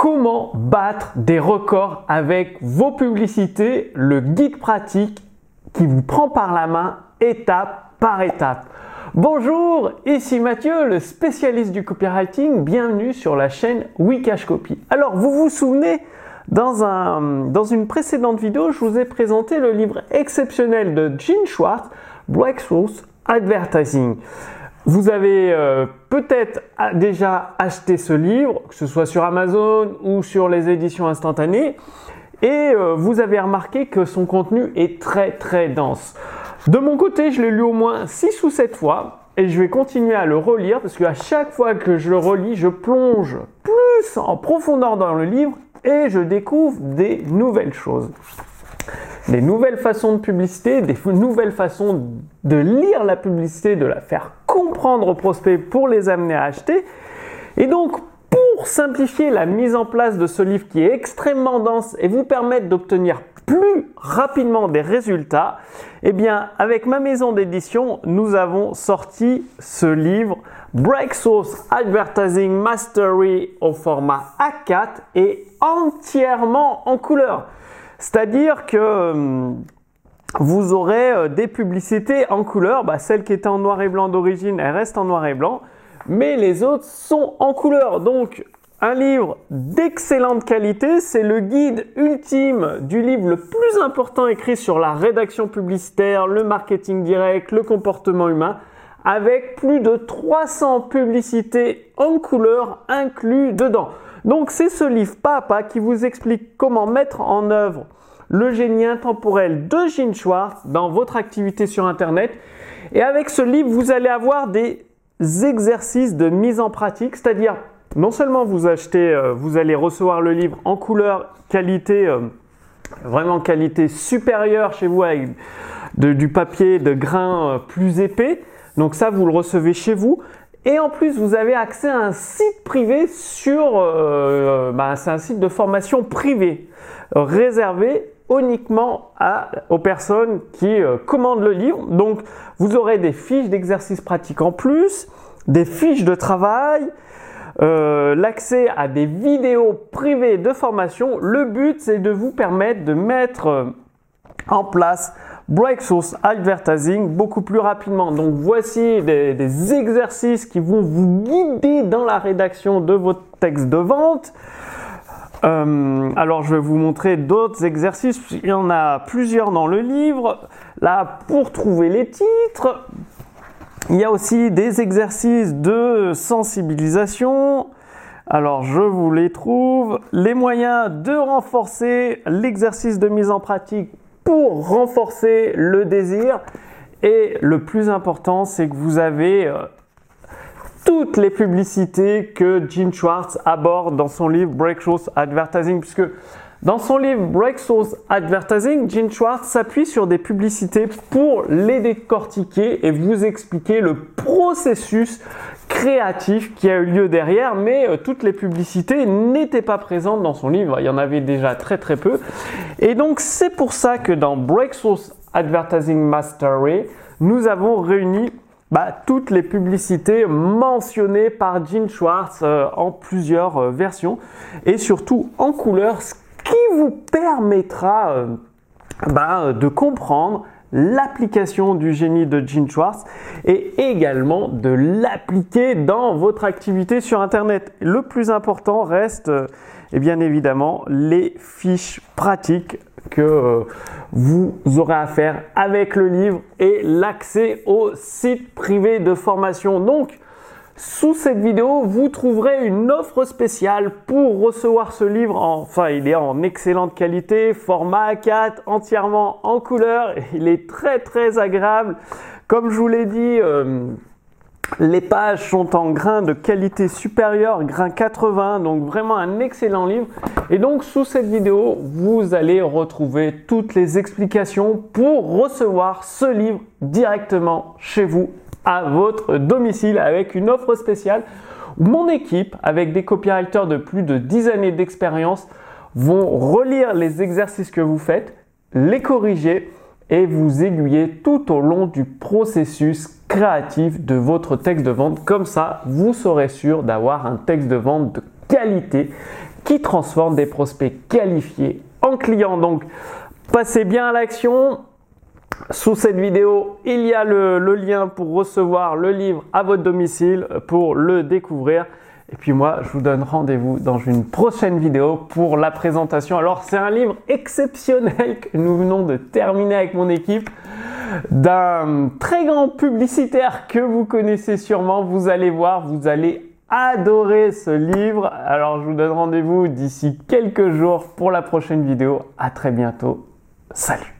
Comment battre des records avec vos publicités Le guide pratique qui vous prend par la main étape par étape. Bonjour, ici Mathieu, le spécialiste du copywriting. Bienvenue sur la chaîne Wikash Copy. Alors, vous vous souvenez, dans, dans une précédente vidéo, je vous ai présenté le livre exceptionnel de Gene Schwartz, Breakthroughs Advertising. Vous avez euh, peut-être déjà acheté ce livre, que ce soit sur Amazon ou sur les éditions instantanées, et euh, vous avez remarqué que son contenu est très très dense. De mon côté, je l'ai lu au moins 6 ou 7 fois, et je vais continuer à le relire, parce qu'à chaque fois que je le relis, je plonge plus en profondeur dans le livre, et je découvre des nouvelles choses des nouvelles façons de publicité, des nouvelles façons de lire la publicité, de la faire comprendre aux prospects pour les amener à acheter. Et donc, pour simplifier la mise en place de ce livre qui est extrêmement dense et vous permettre d'obtenir plus rapidement des résultats, eh bien, avec ma maison d'édition, nous avons sorti ce livre Break Source Advertising Mastery au format A4 et entièrement en couleur. C'est-à-dire que euh, vous aurez euh, des publicités en couleur. Bah, celle qui était en noir et blanc d'origine, elle reste en noir et blanc. Mais les autres sont en couleur. Donc, un livre d'excellente qualité. C'est le guide ultime du livre le plus important écrit sur la rédaction publicitaire, le marketing direct, le comportement humain, avec plus de 300 publicités en couleur inclus dedans. Donc c'est ce livre pas à pas qui vous explique comment mettre en œuvre le génie intemporel de Gene Schwartz dans votre activité sur Internet. Et avec ce livre, vous allez avoir des exercices de mise en pratique, c'est-à-dire non seulement vous achetez, euh, vous allez recevoir le livre en couleur qualité, euh, vraiment qualité supérieure chez vous avec du papier de grain euh, plus épais. Donc ça, vous le recevez chez vous. Et en plus, vous avez accès à un site privé sur, bah, c'est un site de formation privé réservé uniquement aux personnes qui euh, commandent le livre. Donc, vous aurez des fiches d'exercices pratiques en plus, des fiches de travail, euh, l'accès à des vidéos privées de formation. Le but, c'est de vous permettre de mettre en place Break Source Advertising beaucoup plus rapidement. Donc voici des, exercices qui vont vous guider dans la rédaction de votre texte de vente. Euh, alors je vais vous montrer d'autres exercices. Il y en a plusieurs dans le livre. Là, pour trouver les titres, il y a aussi des exercices de sensibilisation. Alors je vous les trouve. Les moyens de renforcer l'exercice de mise en pratique pour renforcer le désir. Et le plus important, c'est que vous avez euh, toutes les publicités que Jim Schwartz aborde dans son livre Breakthrough Advertising, puisque dans son livre Breakthrough Advertising, Jim Schwartz s'appuie sur des publicités pour les décortiquer et vous expliquer le processus créatif qui a eu lieu derrière, mais euh, toutes les publicités n'étaient pas présentes dans son livre. Il y en avait déjà très très peu. Et donc c'est pour ça que dans Breakthrough Advertising Mastery, nous avons réuni bah, toutes les publicités mentionnées par Gene Schwartz euh, en plusieurs euh, versions et surtout en couleur, ce qui vous permettra bah, de comprendre l'application du génie de Gene Schwartz et également de l'appliquer dans votre activité sur Internet. Le plus important reste et bien évidemment les fiches pratiques que euh, vous aurez à faire avec le livre et l'accès au site privé de formation. Donc, sous cette vidéo, vous trouverez une offre spéciale pour recevoir ce livre. Enfin, il est en excellente qualité, format A4, entièrement en couleur. Il est très très agréable. Comme je vous l'ai dit, euh, les pages sont en grain de qualité supérieure, grain 80, donc vraiment un excellent livre. Et donc sous cette vidéo, vous allez retrouver toutes les explications pour recevoir ce livre directement chez vous à votre domicile avec une offre spéciale mon équipe, avec des copywriters de plus de 10 années d'expérience, vont relire les exercices que vous faites, les corriger et vous aiguiller tout au long du processus créatif de votre texte de vente. Comme ça, vous serez sûr d'avoir un texte de vente de qualité qui transforme des prospects qualifiés en clients. Donc, passez bien à l'action. Sous cette vidéo, il y a le, le, lien pour recevoir le livre à votre domicile pour le découvrir. Et puis moi, je vous donne rendez-vous dans une prochaine vidéo pour la présentation. Alors, c'est un livre exceptionnel que nous venons de terminer avec mon équipe d'un très grand publicitaire que vous connaissez sûrement. Vous allez voir, vous allez adorer ce livre. Alors, je vous donne rendez-vous d'ici quelques jours pour la prochaine vidéo. À très bientôt. Salut